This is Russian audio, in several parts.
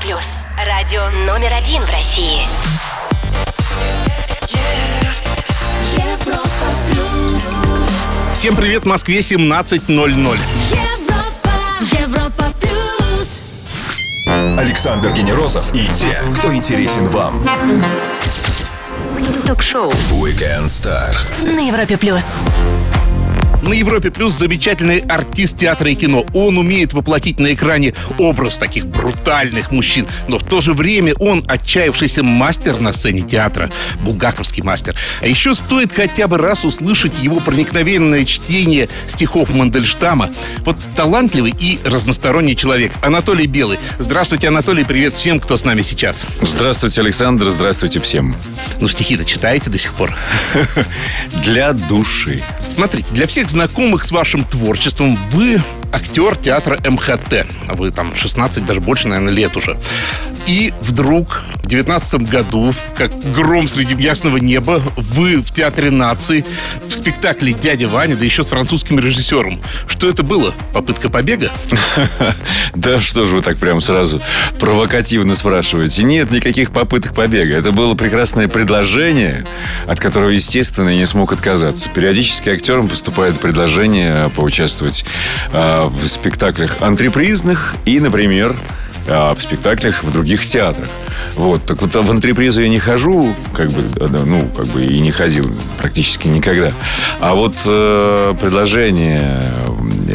плюс. Радио номер один в России. Европа плюс. Всем привет, в Москве 17.00. Европа, Европа плюс. Александр Генерозов и те, кто интересен вам. Ток-шоу Weekend Star. на Европе плюс. На Европе Плюс замечательный артист театра и кино. Он умеет воплотить на экране образ таких брутальных мужчин, но в то же время он отчаявшийся мастер на сцене театра, булгаковский мастер. А еще стоит хотя бы раз услышать его проникновенное чтение стихов Мандельштама. Вот талантливый и разносторонний человек. Анатолий Белый. Здравствуйте, Анатолий, привет всем, кто с нами сейчас. Здравствуйте, Александр, здравствуйте всем. Ну, стихи-то читаете до сих пор? Для души. Смотрите, для всех знакомых с вашим творчеством вы актер театра МХТ. А Вы там 16, даже больше, наверное, лет уже. И вдруг в 19 году, как гром среди ясного неба, вы в Театре нации в спектакле «Дядя Ваня», да еще с французским режиссером. Что это было? Попытка побега? Да что же вы так прям сразу провокативно спрашиваете? Нет никаких попыток побега. Это было прекрасное предложение, от которого, естественно, я не смог отказаться. Периодически актерам поступают предложения поучаствовать а, в спектаклях антрепризных и, например, а, в спектаклях в других театрах. Вот, так вот в антрепризу я не хожу, как бы, да, ну, как бы и не ходил практически никогда. А вот э, предложение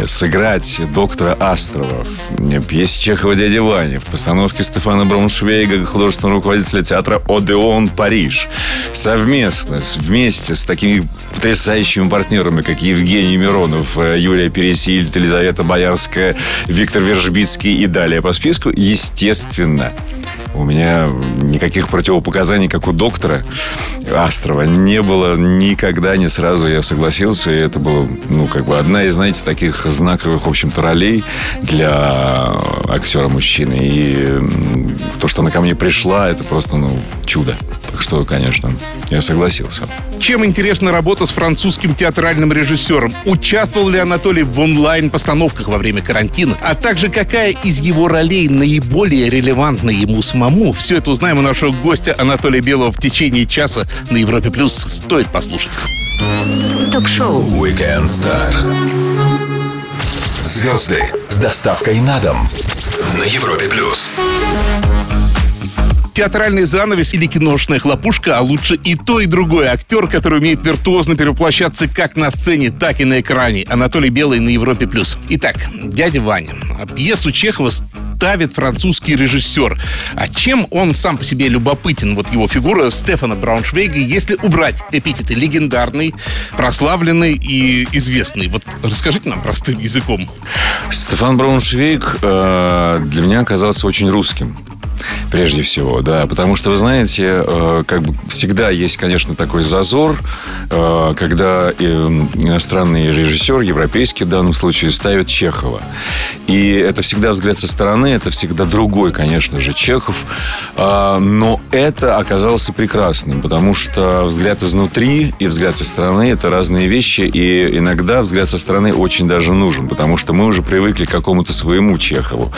сыграть доктора Астрова в пьесе Чехова «Дядя Ваня» в постановке Стефана Брауншвейга, художественного руководителя театра «Одеон Париж», совместно, вместе с такими потрясающими партнерами, как Евгений Миронов, э, Юлия Пересиль, Елизавета Боярская, Виктор Вержбицкий и далее по списку, естественно, у меня никаких противопоказаний, как у доктора Астрова, не было никогда, не сразу я согласился. И это было, ну, как бы одна из, знаете, таких знаковых, в общем-то, ролей для актера мужчины. И то, что она ко мне пришла, это просто, ну, чудо. Так что, конечно, я согласился. Чем интересна работа с французским театральным режиссером? Участвовал ли Анатолий в онлайн-постановках во время карантина? А также какая из его ролей наиболее релевантна ему самому? Все это узнаем у нашего гостя Анатолия Белого в течение часа на Европе+. плюс. Стоит послушать. Ток-шоу Weekend Star. Звезды с доставкой на дом. На Европе Плюс. Театральный занавес или киношная хлопушка, а лучше и то, и другое. Актер, который умеет виртуозно перевоплощаться как на сцене, так и на экране. Анатолий Белый на Европе+. плюс. Итак, «Дядя Ваня». Пьесу Чехова ставит французский режиссер. А чем он сам по себе любопытен, вот его фигура Стефана Брауншвейга, если убрать эпитеты легендарный, прославленный и известный? Вот расскажите нам простым языком. Стефан Брауншвейг э, для меня оказался очень русским. Прежде всего, да. Потому что, вы знаете, э, как бы всегда есть, конечно, такой зазор, э, когда э, иностранный режиссер, европейский в данном случае, ставит Чехова. И это всегда взгляд со стороны, это всегда другой, конечно же, Чехов. А, Но это оказалось прекрасным, потому что взгляд изнутри и взгляд со стороны – это разные вещи, и иногда взгляд со стороны очень даже нужен, потому что мы уже привыкли к какому-то своему Чехову.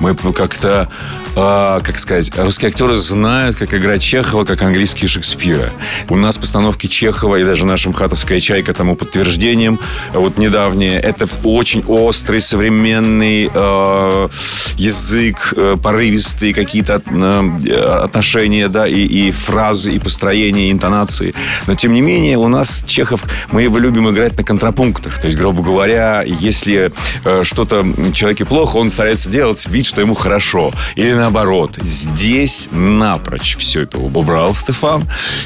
Мы как-то, а, как сказать, русские актеры знают, как играть Чехова, как английские Шекспира. У нас постановки Чехова и даже наша «Мхатовская чайка» тому подтверждением, вот недавнее, это очень острый, современный э, язык, э, порывистые какие-то э, отношения, да, и, и фразы, и построение, и интонации. Но, тем не менее, у нас Чехов, мы его любим играть на контрапунктах. То есть, грубо говоря, если э, что-то человеке плохо, он старается делать вид, что ему хорошо. Или наоборот. Здесь напрочь все это убрал Стефан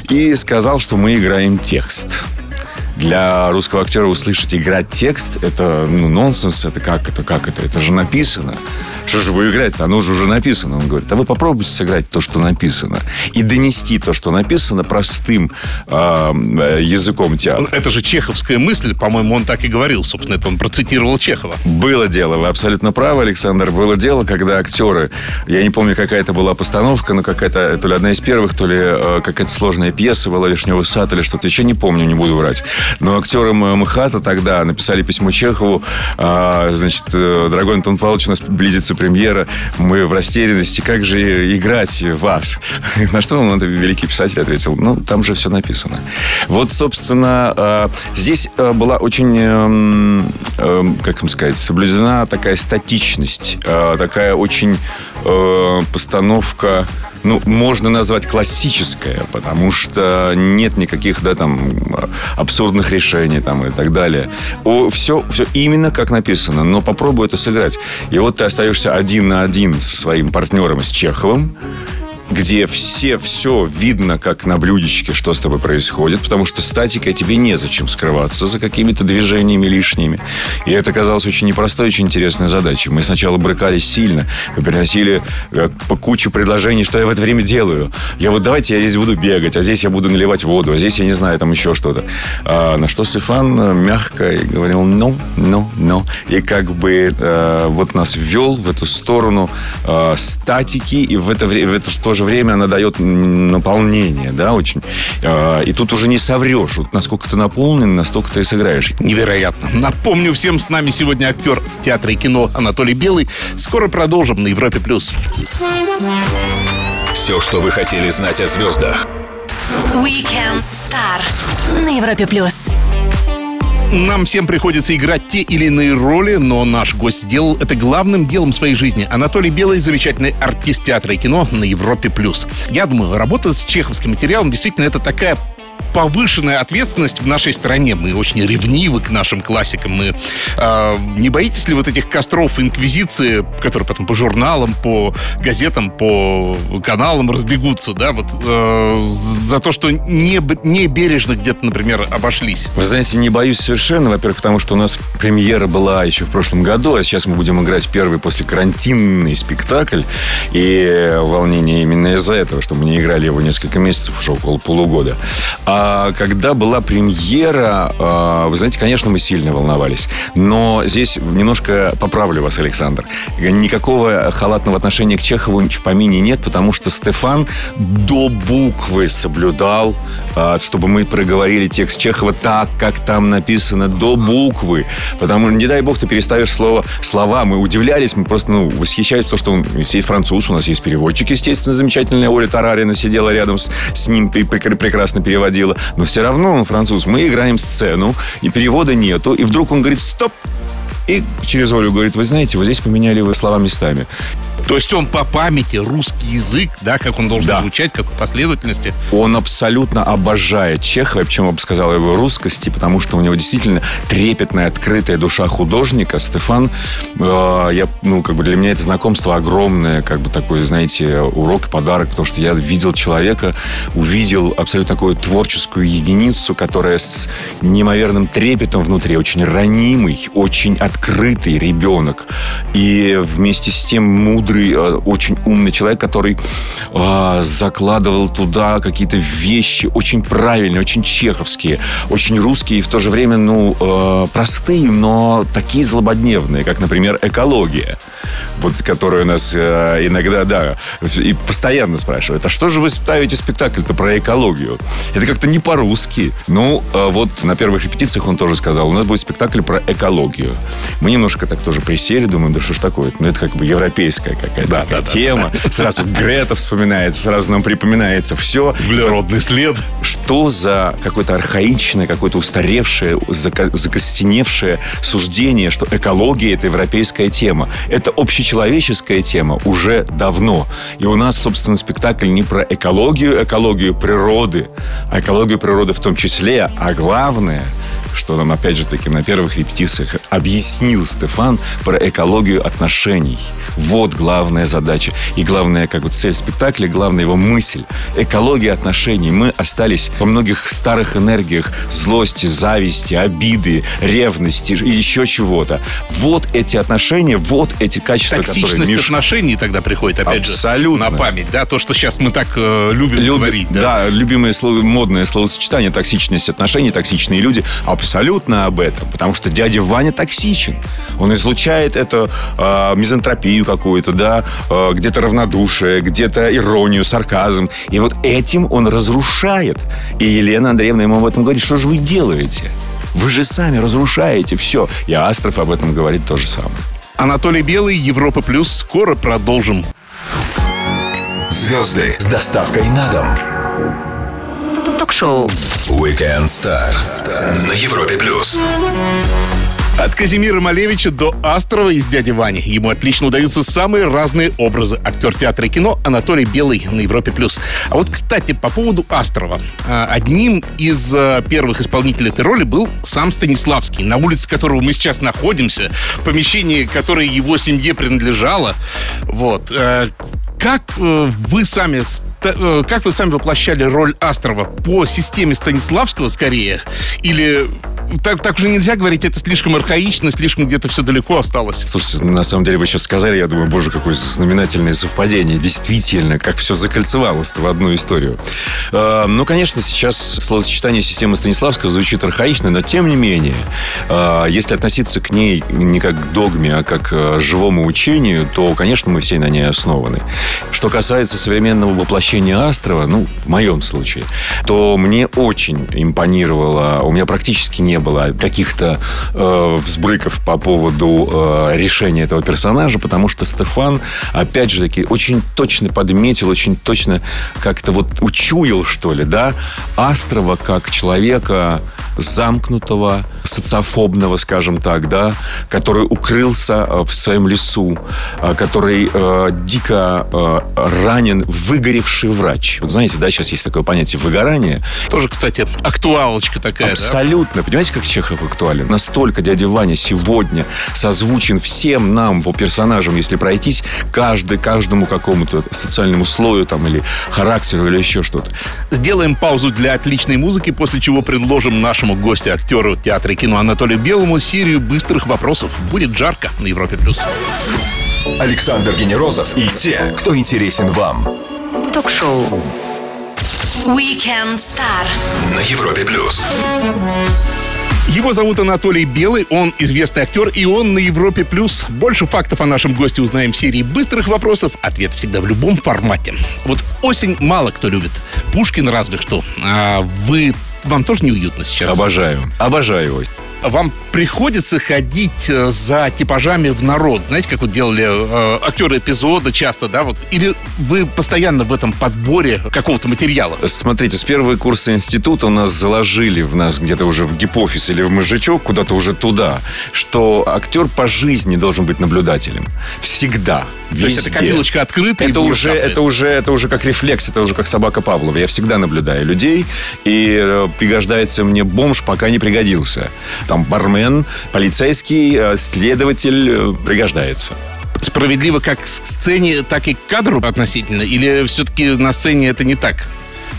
и сказал, что мы играем текст для русского актера услышать играть текст, это ну, нонсенс, это как это, как это, это же написано. Что же вы играть-то? Оно же уже написано. Он говорит, а вы попробуйте сыграть то, что написано. И донести то, что написано, простым э, э, языком театра. Ну, Это же чеховская мысль, по-моему, он так и говорил. Собственно, это он процитировал Чехова. Было дело, вы абсолютно правы, Александр. Было дело, когда актеры, я не помню, какая это была постановка, но какая-то, то ли одна из первых, то ли э, какая-то сложная пьеса была «Вишневый сад» или что-то еще, не помню, не буду врать. Но актерам МХАТа тогда написали письмо Чехову, а, значит, э, дорогой Антон Павлович, у нас близится премьера, мы в растерянности, как же играть вас? На что он, великий писатель, ответил, ну, там же все написано. Вот, собственно, э, здесь э, была очень, эм, эм, как вам сказать, соблюдена такая статичность, э, такая очень постановка ну, можно назвать классическая, потому что нет никаких, да, там, абсурдных решений там и так далее. О, все, все именно как написано, но попробуй это сыграть. И вот ты остаешься один на один со своим партнером, с Чеховым, где все, все видно, как на блюдечке, что с тобой происходит, потому что статикой тебе незачем скрываться за какими-то движениями лишними. И это казалось очень непростой, очень интересной задачей. Мы сначала брыкались сильно, мы приносили э, по куче предложений, что я в это время делаю. Я вот давайте я здесь буду бегать, а здесь я буду наливать воду, а здесь я не знаю, там еще что-то. А, на что Стефан э, мягко говорил «ну, ну, ну». И как бы э, вот нас ввел в эту сторону э, статики, и в это, в это то же время она дает наполнение, да, очень. А, и тут уже не соврешь. Вот насколько ты наполнен, настолько ты и сыграешь. Невероятно. Напомню всем, с нами сегодня актер театра и кино Анатолий Белый. Скоро продолжим на Европе+. плюс. Все, что вы хотели знать о звездах. Weekend Star на Европе плюс. Нам всем приходится играть те или иные роли, но наш гость сделал это главным делом своей жизни. Анатолий Белый – замечательный артист театра и кино на Европе+. плюс. Я думаю, работа с чеховским материалом действительно это такая повышенная ответственность в нашей стране. Мы очень ревнивы к нашим классикам. Мы э, не боитесь ли вот этих костров инквизиции, которые потом по журналам, по газетам, по каналам разбегутся, да, вот э, за то, что не, не бережно где-то, например, обошлись? Вы знаете, не боюсь совершенно. Во-первых, потому что у нас премьера была еще в прошлом году, а сейчас мы будем играть первый после карантинный спектакль. И волнение именно из-за этого, что мы не играли его несколько месяцев, уже около полугода. А когда была премьера, а, вы знаете, конечно, мы сильно волновались. Но здесь немножко поправлю вас, Александр. Никакого халатного отношения к Чехову в помине нет, потому что Стефан до буквы соблюдал, а, чтобы мы проговорили текст Чехова так, как там написано, до буквы. Потому что, не дай бог, ты переставишь слово, слова. Мы удивлялись, мы просто ну, восхищались, потому что он есть француз, у нас есть переводчик, естественно, замечательная Оля Тарарина сидела рядом с, с ним прекрасно переводила происходило. Но все равно он француз. Мы играем сцену, и перевода нету. И вдруг он говорит «стоп!» И через Олю говорит, вы знаете, вот здесь поменяли вы слова местами. То есть он по памяти русский язык, да, как он должен да. звучать, как последовательности. Он абсолютно обожает Чехова, причем я бы сказал его русскости, потому что у него действительно трепетная, открытая душа художника. Стефан, э, я, ну, как бы для меня это знакомство огромное, как бы такой, знаете, урок и подарок, потому что я видел человека, увидел абсолютно такую творческую единицу, которая с неимоверным трепетом внутри, очень ранимый, очень открытый ребенок. И вместе с тем мудрый мудрый, э, очень умный человек, который э, закладывал туда какие-то вещи очень правильные, очень чеховские, очень русские и в то же время, ну, э, простые, но такие злободневные, как, например, экология вот с которой у нас э, иногда, да, и постоянно спрашивают, а что же вы ставите спектакль-то про экологию? Это как-то не по-русски. Ну, вот на первых репетициях он тоже сказал, у нас будет спектакль про экологию. Мы немножко так тоже присели, думаем, да что ж такое? Ну, это как бы европейская какая-то да, да, тема. Да, да. Сразу Грета вспоминается, сразу нам припоминается все. Углеродный след. Что за какое-то архаичное, какое-то устаревшее, закостеневшее суждение, что экология – это европейская тема. Это общечеловеческая тема уже давно. И у нас, собственно, спектакль не про экологию, экологию природы, а экологию природы в том числе, а главное – что нам, опять же таки, на первых репетициях объяснил Стефан про экологию отношений. Вот главная задача. И главная, как вот цель спектакля, главная его мысль. Экология отношений. Мы остались во многих старых энергиях злости, зависти, обиды, ревности и еще чего-то. Вот эти отношения, вот эти качества, Токсичность которые... Токсичность отношений тогда приходит, опять Абсолютно. же, на память. Да, то, что сейчас мы так э, любим Люб... говорить. Да? да, любимое слово, модное словосочетание токсичность отношений, токсичные люди. Абсолютно абсолютно об этом, потому что дядя Ваня токсичен. Он излучает это э, мизантропию какую-то, да, э, где-то равнодушие, где-то иронию, сарказм. И вот этим он разрушает. И Елена Андреевна ему об этом говорит, что же вы делаете? Вы же сами разрушаете все. И Астров об этом говорит то же самое. Анатолий Белый, Европа Плюс. Скоро продолжим. Звезды с доставкой на дом. Ток-шоу. Weekend Star на Европе плюс. От Казимира Малевича до Астрова из «Дяди Вани». Ему отлично удаются самые разные образы. Актер театра и кино Анатолий Белый на Европе+. плюс. А вот, кстати, по поводу Астрова. А, Одним из а, первых исполнителей этой роли был сам Станиславский, на улице которого мы сейчас находимся, в помещении, которое его семье принадлежало. Вот. Как э, вы сами э, как вы сами воплощали роль Астрова по системе Станиславского скорее или так, так уже нельзя говорить, это слишком архаично, слишком где-то все далеко осталось. Слушайте, на самом деле вы сейчас сказали, я думаю, боже, какое знаменательное совпадение. Действительно, как все закольцевалось в одну историю. Э, ну, конечно, сейчас словосочетание системы Станиславского звучит архаично, но тем не менее, э, если относиться к ней не как к догме, а как к живому учению, то, конечно, мы все на ней основаны. Что касается современного воплощения Астрова, ну, в моем случае, то мне очень импонировало, у меня практически не было каких-то э, взбрыков по поводу э, решения этого персонажа, потому что Стефан, опять же таки, очень точно подметил, очень точно как-то вот учуял, что ли, да, Астрова как человека замкнутого, социофобного, скажем так, да, который укрылся э, в своем лесу, э, который э, дико э, ранен, выгоревший врач. Вот знаете, да, сейчас есть такое понятие выгорание. Тоже, кстати, актуалочка такая, да? Абсолютно. Понимаете, как Чехов актуален? Настолько дядя Ваня сегодня созвучен всем нам по персонажам, если пройтись, каждый, каждому какому-то социальному слою там или характеру или еще что-то. Сделаем паузу для отличной музыки, после чего предложим нашему гостю, актеру театра и кино Анатолию Белому серию быстрых вопросов. Будет жарко на Европе+. плюс. Александр Генерозов и те, кто интересен вам Ток-шоу. Weekend Star. на Европе плюс. Его зовут Анатолий Белый, он известный актер, и он на Европе+. плюс. Больше фактов о нашем госте узнаем в серии быстрых вопросов. Ответ всегда в любом формате. Вот осень мало кто любит. Пушкин разве что. А вы... Вам тоже неуютно сейчас? Обожаю. Обожаю его. Вам приходится ходить э, за типажами в народ. Знаете, как вот делали э, актеры эпизода часто, да? Вот. Или вы постоянно в этом подборе какого-то материала? Смотрите, с первого курса института у нас заложили в нас где-то уже в гипофиз или в мозжечок, куда-то уже туда, что актер по жизни должен быть наблюдателем. Всегда. То есть Везде. эта копилочка открыта? и Это уже, капает. это, уже, это уже как рефлекс, это уже как собака Павлова. Я всегда наблюдаю людей, и э, пригождается мне бомж, пока не пригодился. Там бармен, полицейский, э, следователь э, пригождается. Справедливо как к сцене, так и к кадру относительно? Или все-таки на сцене это не так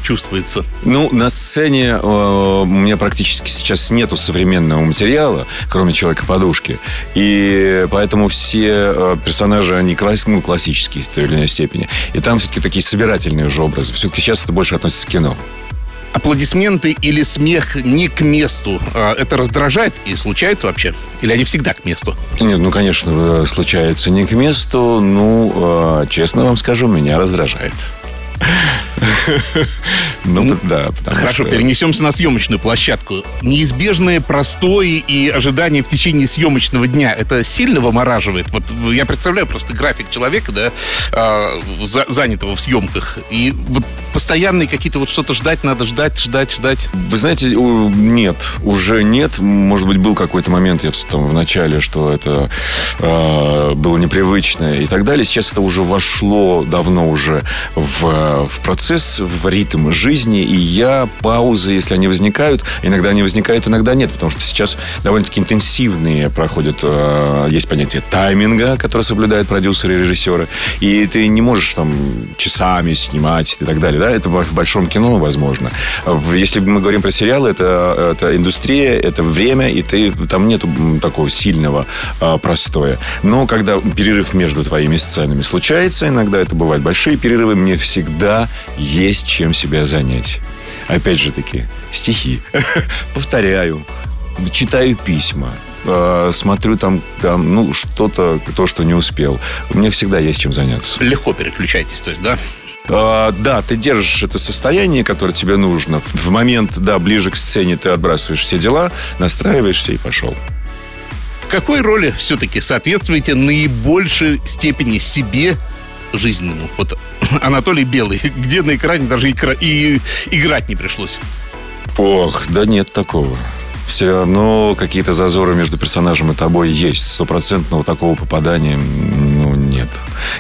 чувствуется? Ну, на сцене э, у меня практически сейчас нету современного материала, кроме Человека-подушки. И поэтому все э, персонажи, они класс- ну, классические в той или иной степени. И там все-таки такие собирательные уже образы. Все-таки сейчас это больше относится к кино. Аплодисменты или смех не к месту. А, Это раздражает и случается вообще? Или они всегда к месту? Нет, ну, конечно, э, случается не к месту. Ну, э, честно вам скажу, меня раздражает. Ну, да, потому Хорошо, что... перенесемся на съемочную площадку. Неизбежное простое и ожидание в течение съемочного дня, это сильно вымораживает? Вот я представляю просто график человека, да, а, за- занятого в съемках. И вот постоянные какие-то вот что-то ждать, надо ждать, ждать, ждать. Вы знаете, нет, уже нет. Может быть, был какой-то момент, я там в начале, что это э, было непривычно и так далее. Сейчас это уже вошло давно уже в, в процесс, в ритм жизни. И я паузы, если они возникают, иногда они возникают, иногда нет, потому что сейчас довольно-таки интенсивные проходят, э, есть понятие тайминга, которое соблюдают продюсеры и режиссеры. И ты не можешь там часами снимать и так далее. Да? Это в большом кино возможно. Если мы говорим про сериалы, это, это индустрия, это время, и ты, там нету м, такого сильного а, простоя. Но когда перерыв между твоими сценами случается, иногда это бывают большие перерывы, мне всегда есть чем себя занять. Опять же таки, стихи. Повторяю, читаю письма, э, смотрю там, там, ну, что-то, то, что не успел. Мне всегда есть чем заняться. Легко переключайтесь, то есть, да? А, да, ты держишь это состояние, которое тебе нужно. В, в момент, да, ближе к сцене ты отбрасываешь все дела, настраиваешься и пошел. в какой роли все-таки соответствуете наибольшей степени себе жизненному? Вот Анатолий Белый, где на экране даже икра- и играть не пришлось. Ох, да нет такого. Все равно какие-то зазоры между персонажем и тобой есть. Стопроцентного такого попадания.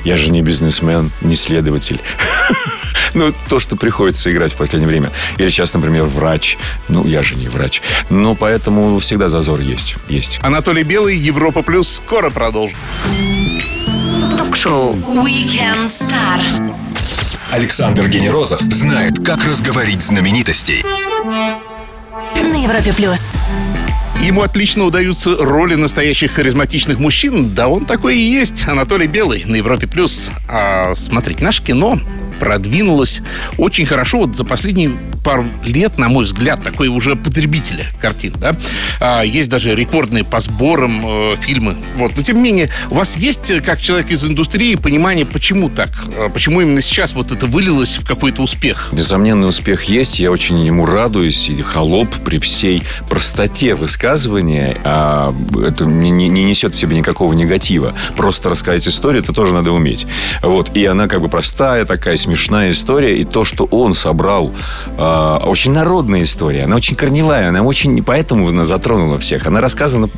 Я же не бизнесмен, не следователь. Ну, то, что приходится играть в последнее время. Или сейчас, например, врач. Ну, я же не врач. Но поэтому всегда зазор есть. Есть. Анатолий Белый, Европа Плюс. Скоро продолжим. Ток-шоу Weekend Star. Александр Генерозов знает, как разговорить знаменитостей. На Европе плюс. Ему отлично удаются роли настоящих харизматичных мужчин. Да он такой и есть. Анатолий Белый на Европе+. плюс. А, смотрите, наше кино продвинулось очень хорошо вот за последние пару лет, на мой взгляд, такой уже потребителя картин, да. А, есть даже рекордные по сборам э, фильмы. Вот. Но, тем не менее, у вас есть, э, как человек из индустрии, понимание, почему так? А, Почему именно сейчас вот это вылилось в какой-то успех? Несомненный успех есть, я очень ему радуюсь. И холоп при всей простоте высказывания, а это не, не- не несет в себе никакого негатива. Просто рассказать историю, это тоже надо уметь. Вот. И она как бы простая такая, смешная история. И то, что он собрал, а, очень народная история. Она очень корневая, она очень... Поэтому она затронула всех. Она рассказана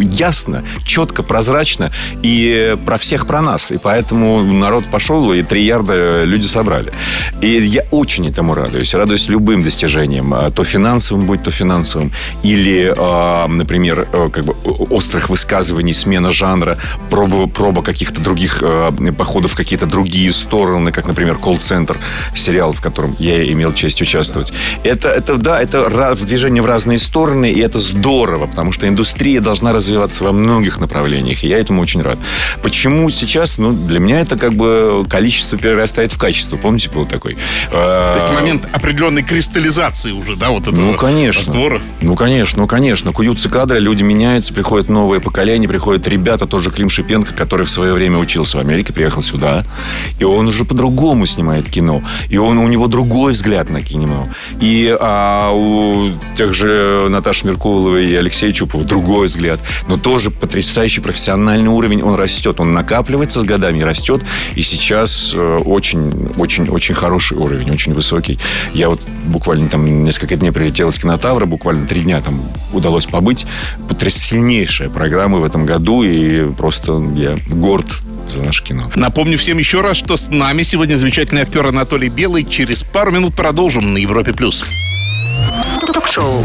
ясно, четко, прозрачно и про всех про нас. И поэтому народ пошел, и три ярда люди собрали. И я очень этому радуюсь. Радуюсь любым достижениям. а, То финансовым, будь то финансовым. Или, а, например, э, как бы острых высказываний, смена жанра, проба, проба каких-то других э, походов в какие-то другие стороны, как, например, колл-центр, сериал, в котором я имел честь участвовать. Это, это да, это движение в разные стороны, и это здорово, потому что индустрия должна развиваться во многих направлениях, и я этому очень рад. Почему сейчас? Ну, для меня это как бы количество перерастает в качество. Помните, был такой? То есть момент определенной кристаллизации уже, да, вот этого Ну, конечно. раствора. Ну, конечно, ну, конечно. Куются кадры, люди меняются, приходят новые поколения, приходят ребята, тот же Клим Шипенко, который в свое время учился в Америке, приехал сюда, и он уже по-другому снимает кино. И он, у него другой взгляд на кино. И а, у тех же Наташи Меркуловой и Алексея Чупова другой взгляд. Но тоже потрясающий профессиональный уровень, он растет, он накапливается с годами и растет. И сейчас очень-очень-очень хороший уровень, очень высокий. Я вот буквально там несколько дней прилетел из кинотавра, буквально три дня там удалось побыть. Потряснейшая программа в этом году, и просто я горд за наше кино. Напомню всем еще раз, что с нами сегодня замечательный актер Анатолий Белый. Через пару минут продолжим на Европе+. плюс. Ток-шоу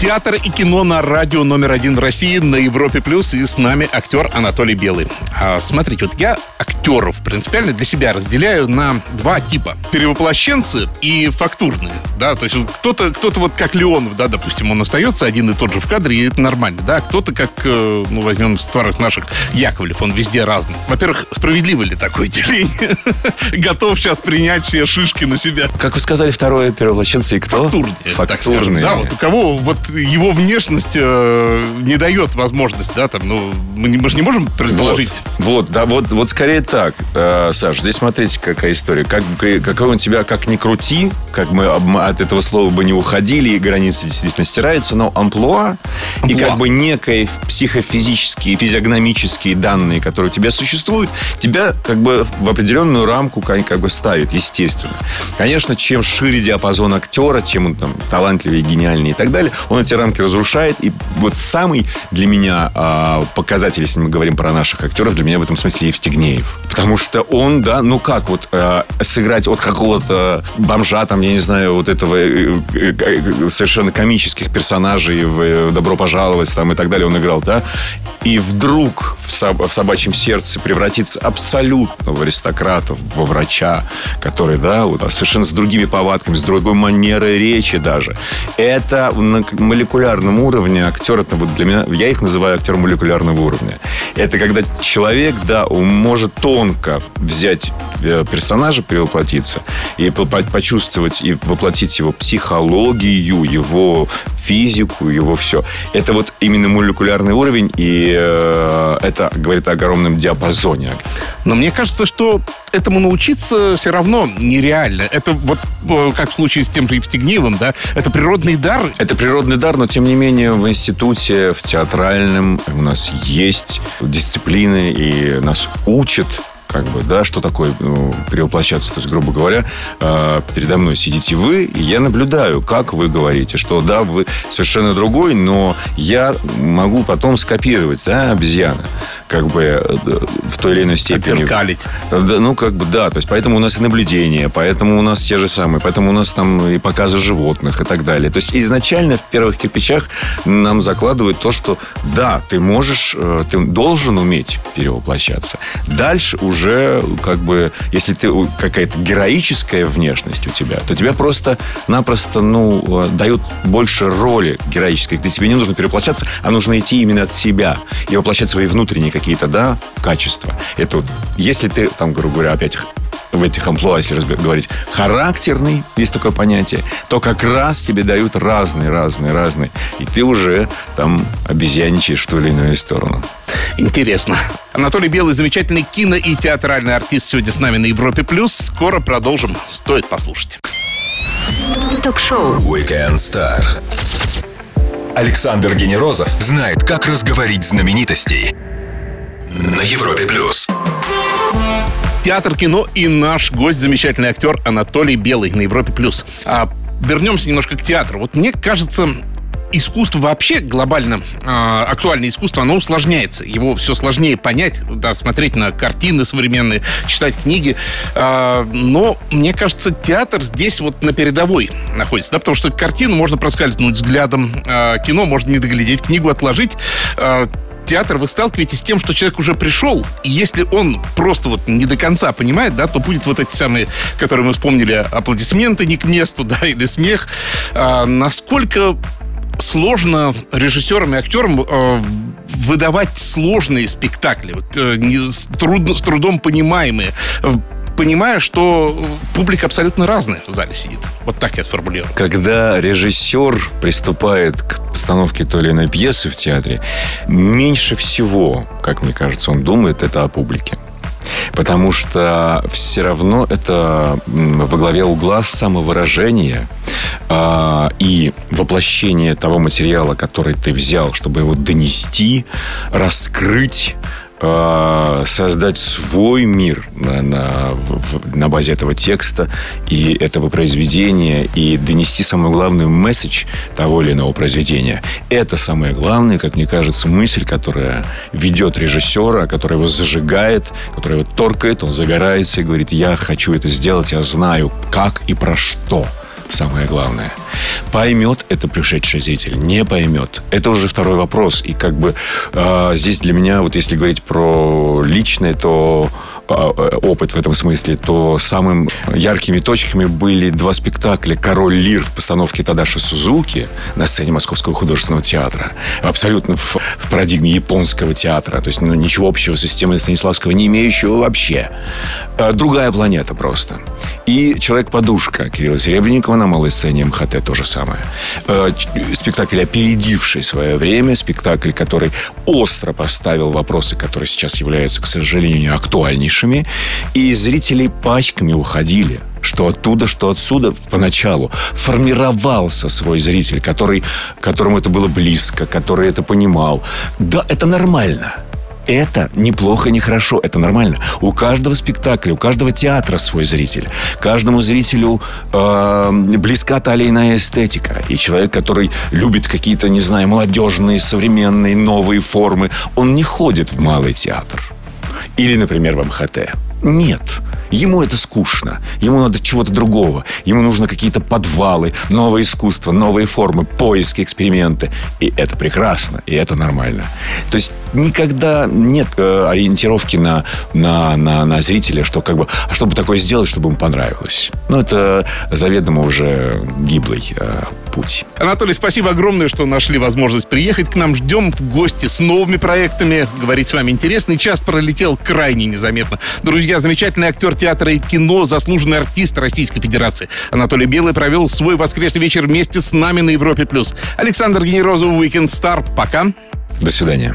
Театр и кино на радио номер один в России на Европе Плюс. И с нами актер Анатолий Белый. А, смотрите, вот я актеров принципиально для себя разделяю на два типа. Перевоплощенцы и фактурные. Да, то есть кто-то, кто-то вот как Леонов, да, допустим, он остается один и тот же в кадре, и это нормально, да. Кто-то как, э, ну, возьмем старых наших Яковлев, он везде разный. Во-первых, справедливо ли такое деление? Готов сейчас принять все шишки на себя. Как вы сказали, второе перевоплощенцы и кто? Фактурные. Фактурные. Да, вот у кого вот его внешность э, не дает возможность, да, там, ну, мы, не- мы же не можем предположить. Вот, вот, да, вот, вот скорее так, Э, Саш. Здесь смотрите, какая история. Как, какой он тебя, как ни крути, как мы от этого слова бы не уходили, и границы действительно стираются, но амплуа, и Амплуа. как бы некие психофизические, физиогномические данные, которые у тебя существуют, тебя как бы в определенную рамку как, как бы ставит, естественно. Конечно, чем шире диапазон актера, чем он там талантливее, гениальнее и так далее, он эти рамки разрушает. И вот самый для меня а, показатель, если мы говорим про наших актеров, для меня в этом смысле Евстигнеев. Потому что он, да, ну как вот а, сыграть от какого-то бомжа, там, я не знаю, вот этого э, э, э, совершенно комических персонажей в э, «Добро пожаловать» там и так далее он играл, да, и вдруг в, соб- в собачьем сердце превратиться абсолютно в аристократа, во врача, который, да, вот, совершенно с другими повадками, с другой манерой речи даже. Это молекулярном уровне актер, это вот для меня, я их называю актер молекулярного уровня. Это когда человек, да, он может тонко взять э, персонажа, перевоплотиться, и по- по- почувствовать и воплотить его психологию, его физику, его все. Это вот именно молекулярный уровень, и И э, это говорит о огромном диапазоне. Но мне кажется, что этому научиться все равно нереально. Это вот э, как в случае с тем же Евстигнеевым, да, это природный дар. Это природный дар, но тем не менее в институте, в театральном у нас есть дисциплины, и нас учат как бы, да, что такое ну, перевоплощаться. То есть, грубо говоря, э, передо мной сидите вы, и я наблюдаю, как вы говорите, что да, вы совершенно другой, но я могу потом скопировать, да, обезьяна как бы э, в той или иной степени. Отзеркалить. Да, ну, как бы, да. То есть, поэтому у нас и наблюдения, поэтому у нас те же самые, поэтому у нас там и показы животных и так далее. То есть, изначально в первых кирпичах нам закладывают то, что да, ты можешь, э, ты должен уметь перевоплощаться. Дальше уже, как бы, если ты какая-то героическая внешность у тебя, то тебя просто-напросто, ну, э, дают больше роли героической, где тебе не нужно перевоплощаться, а нужно идти именно от себя и воплощать свои внутренние какие-то, да, качества. Это вот, если ты, там, грубо говоря, опять в этих амплуа, если говорить, характерный, есть такое понятие, то как раз тебе дают разные, разные, разные. И ты уже там обезьяничаешь в ту или иную сторону. Интересно. Анатолий Белый, замечательный кино и театральный артист, сегодня с нами на Европе+. плюс. Скоро продолжим. Стоит послушать. Ток-шоу. Weekend Star. Александр Генерозов знает, как разговорить знаменитостей на Европе плюс. Театр, кино и наш гость, замечательный актер Анатолий Белый на Европе+. плюс. А вернемся немножко к театру. Вот мне кажется, искусство вообще глобально, э, актуальное искусство, оно усложняется. Его все сложнее понять, да, смотреть на картины современные, читать книги. Э, но, мне кажется, театр здесь вот на передовой находится, да, потому что картину можно проскальзнуть взглядом, э, кино можно не доглядеть, книгу отложить. Э, театр вы сталкиваетесь с тем, что человек уже пришел, и если он просто вот не до конца понимает, да, то будет вот эти самые, которые мы вспомнили, аплодисменты не к месту, да, или смех. А, насколько сложно режиссерам и актерам э, выдавать сложные спектакли, вот, э, не, с, трудно, с трудом понимаемые понимая, что публика абсолютно разная в зале сидит. Вот так я сформулирую. Когда режиссер приступает к постановке той или иной пьесы в театре, меньше всего, как мне кажется, он думает это о публике. Потому что все равно это во главе угла самовыражение э, и воплощение того материала, который ты взял, чтобы его донести, раскрыть, создать свой мир на, на, на базе этого текста и этого произведения и донести самую главную месседж того или иного произведения. Это самое главное, как мне кажется, мысль, которая ведет режиссера, которая его зажигает, которая его торкает, он загорается и говорит, я хочу это сделать, я знаю, как и про что самое главное. Поймет это пришедший зритель, не поймет. Это уже второй вопрос. И как бы э, здесь для меня, вот если говорить про личное, то опыт в этом смысле, то самым яркими точками были два спектакля «Король Лир» в постановке Тадаши Сузуки на сцене Московского художественного театра. Абсолютно в, в парадигме японского театра. То есть ну, ничего общего с системой Станиславского не имеющего вообще. А, другая планета просто. И «Человек-подушка» Кирилла Серебренникова на малой сцене МХТ то же самое. А, спектакль, опередивший свое время, спектакль, который остро поставил вопросы, которые сейчас являются, к сожалению, актуальнейшими хорошими, и зрители пачками уходили что оттуда, что отсюда поначалу формировался свой зритель, который, которому это было близко, который это понимал. Да, это нормально. Это неплохо, не хорошо, это нормально. У каждого спектакля, у каждого театра свой зритель. Каждому зрителю э, близка та или иная эстетика. И человек, который любит какие-то, не знаю, молодежные, современные, новые формы, он не ходит в малый театр. Или, например, в МХТ. Нет. Ему это скучно. Ему надо чего-то другого. Ему нужно какие-то подвалы, новое искусство, новые формы, поиски, эксперименты. И это прекрасно, и это нормально. То есть никогда нет э, ориентировки на, на, на, на зрителя, что как бы, а чтобы такое сделать, чтобы ему понравилось. Ну, это заведомо уже гиблый э, путь. Анатолий, спасибо огромное, что нашли возможность приехать к нам. Ждем в гости с новыми проектами. Говорить с вами интересный час пролетел крайне незаметно. Друзья, замечательный актер театра и кино, заслуженный артист Российской Федерации. Анатолий Белый провел свой воскресный вечер вместе с нами на Европе+. плюс. Александр Генерозов, Weekend Star. Пока. До свидания.